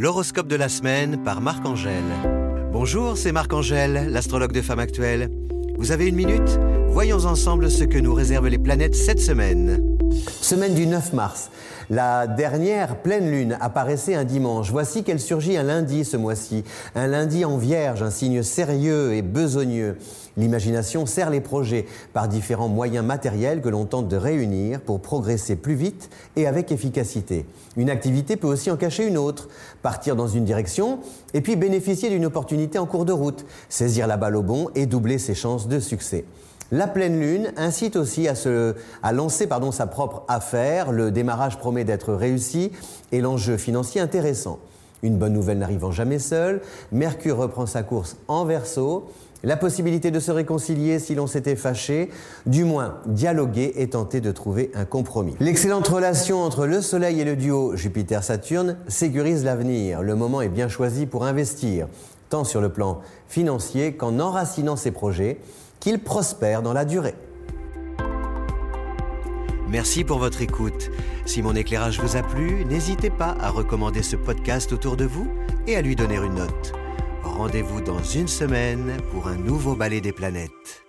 L'horoscope de la semaine par Marc-Angèle. Bonjour, c'est Marc-Angèle, l'astrologue de Femme Actuelle. Vous avez une minute? Voyons ensemble ce que nous réservent les planètes cette semaine. Semaine du 9 mars. La dernière pleine lune apparaissait un dimanche. Voici qu'elle surgit un lundi ce mois-ci. Un lundi en vierge, un signe sérieux et besogneux. L'imagination sert les projets par différents moyens matériels que l'on tente de réunir pour progresser plus vite et avec efficacité. Une activité peut aussi en cacher une autre, partir dans une direction et puis bénéficier d'une opportunité en cours de route, saisir la balle au bon et doubler ses chances de succès. La pleine lune incite aussi à, se, à lancer pardon, sa propre affaire. Le démarrage promet d'être réussi et l'enjeu financier intéressant. Une bonne nouvelle n'arrivant jamais seule, Mercure reprend sa course en verso. La possibilité de se réconcilier si l'on s'était fâché, du moins dialoguer et tenter de trouver un compromis. L'excellente relation entre le Soleil et le duo Jupiter-Saturne sécurise l'avenir. Le moment est bien choisi pour investir, tant sur le plan financier qu'en enracinant ses projets qu'il prospère dans la durée. Merci pour votre écoute. Si mon éclairage vous a plu, n'hésitez pas à recommander ce podcast autour de vous et à lui donner une note. Rendez-vous dans une semaine pour un nouveau ballet des planètes.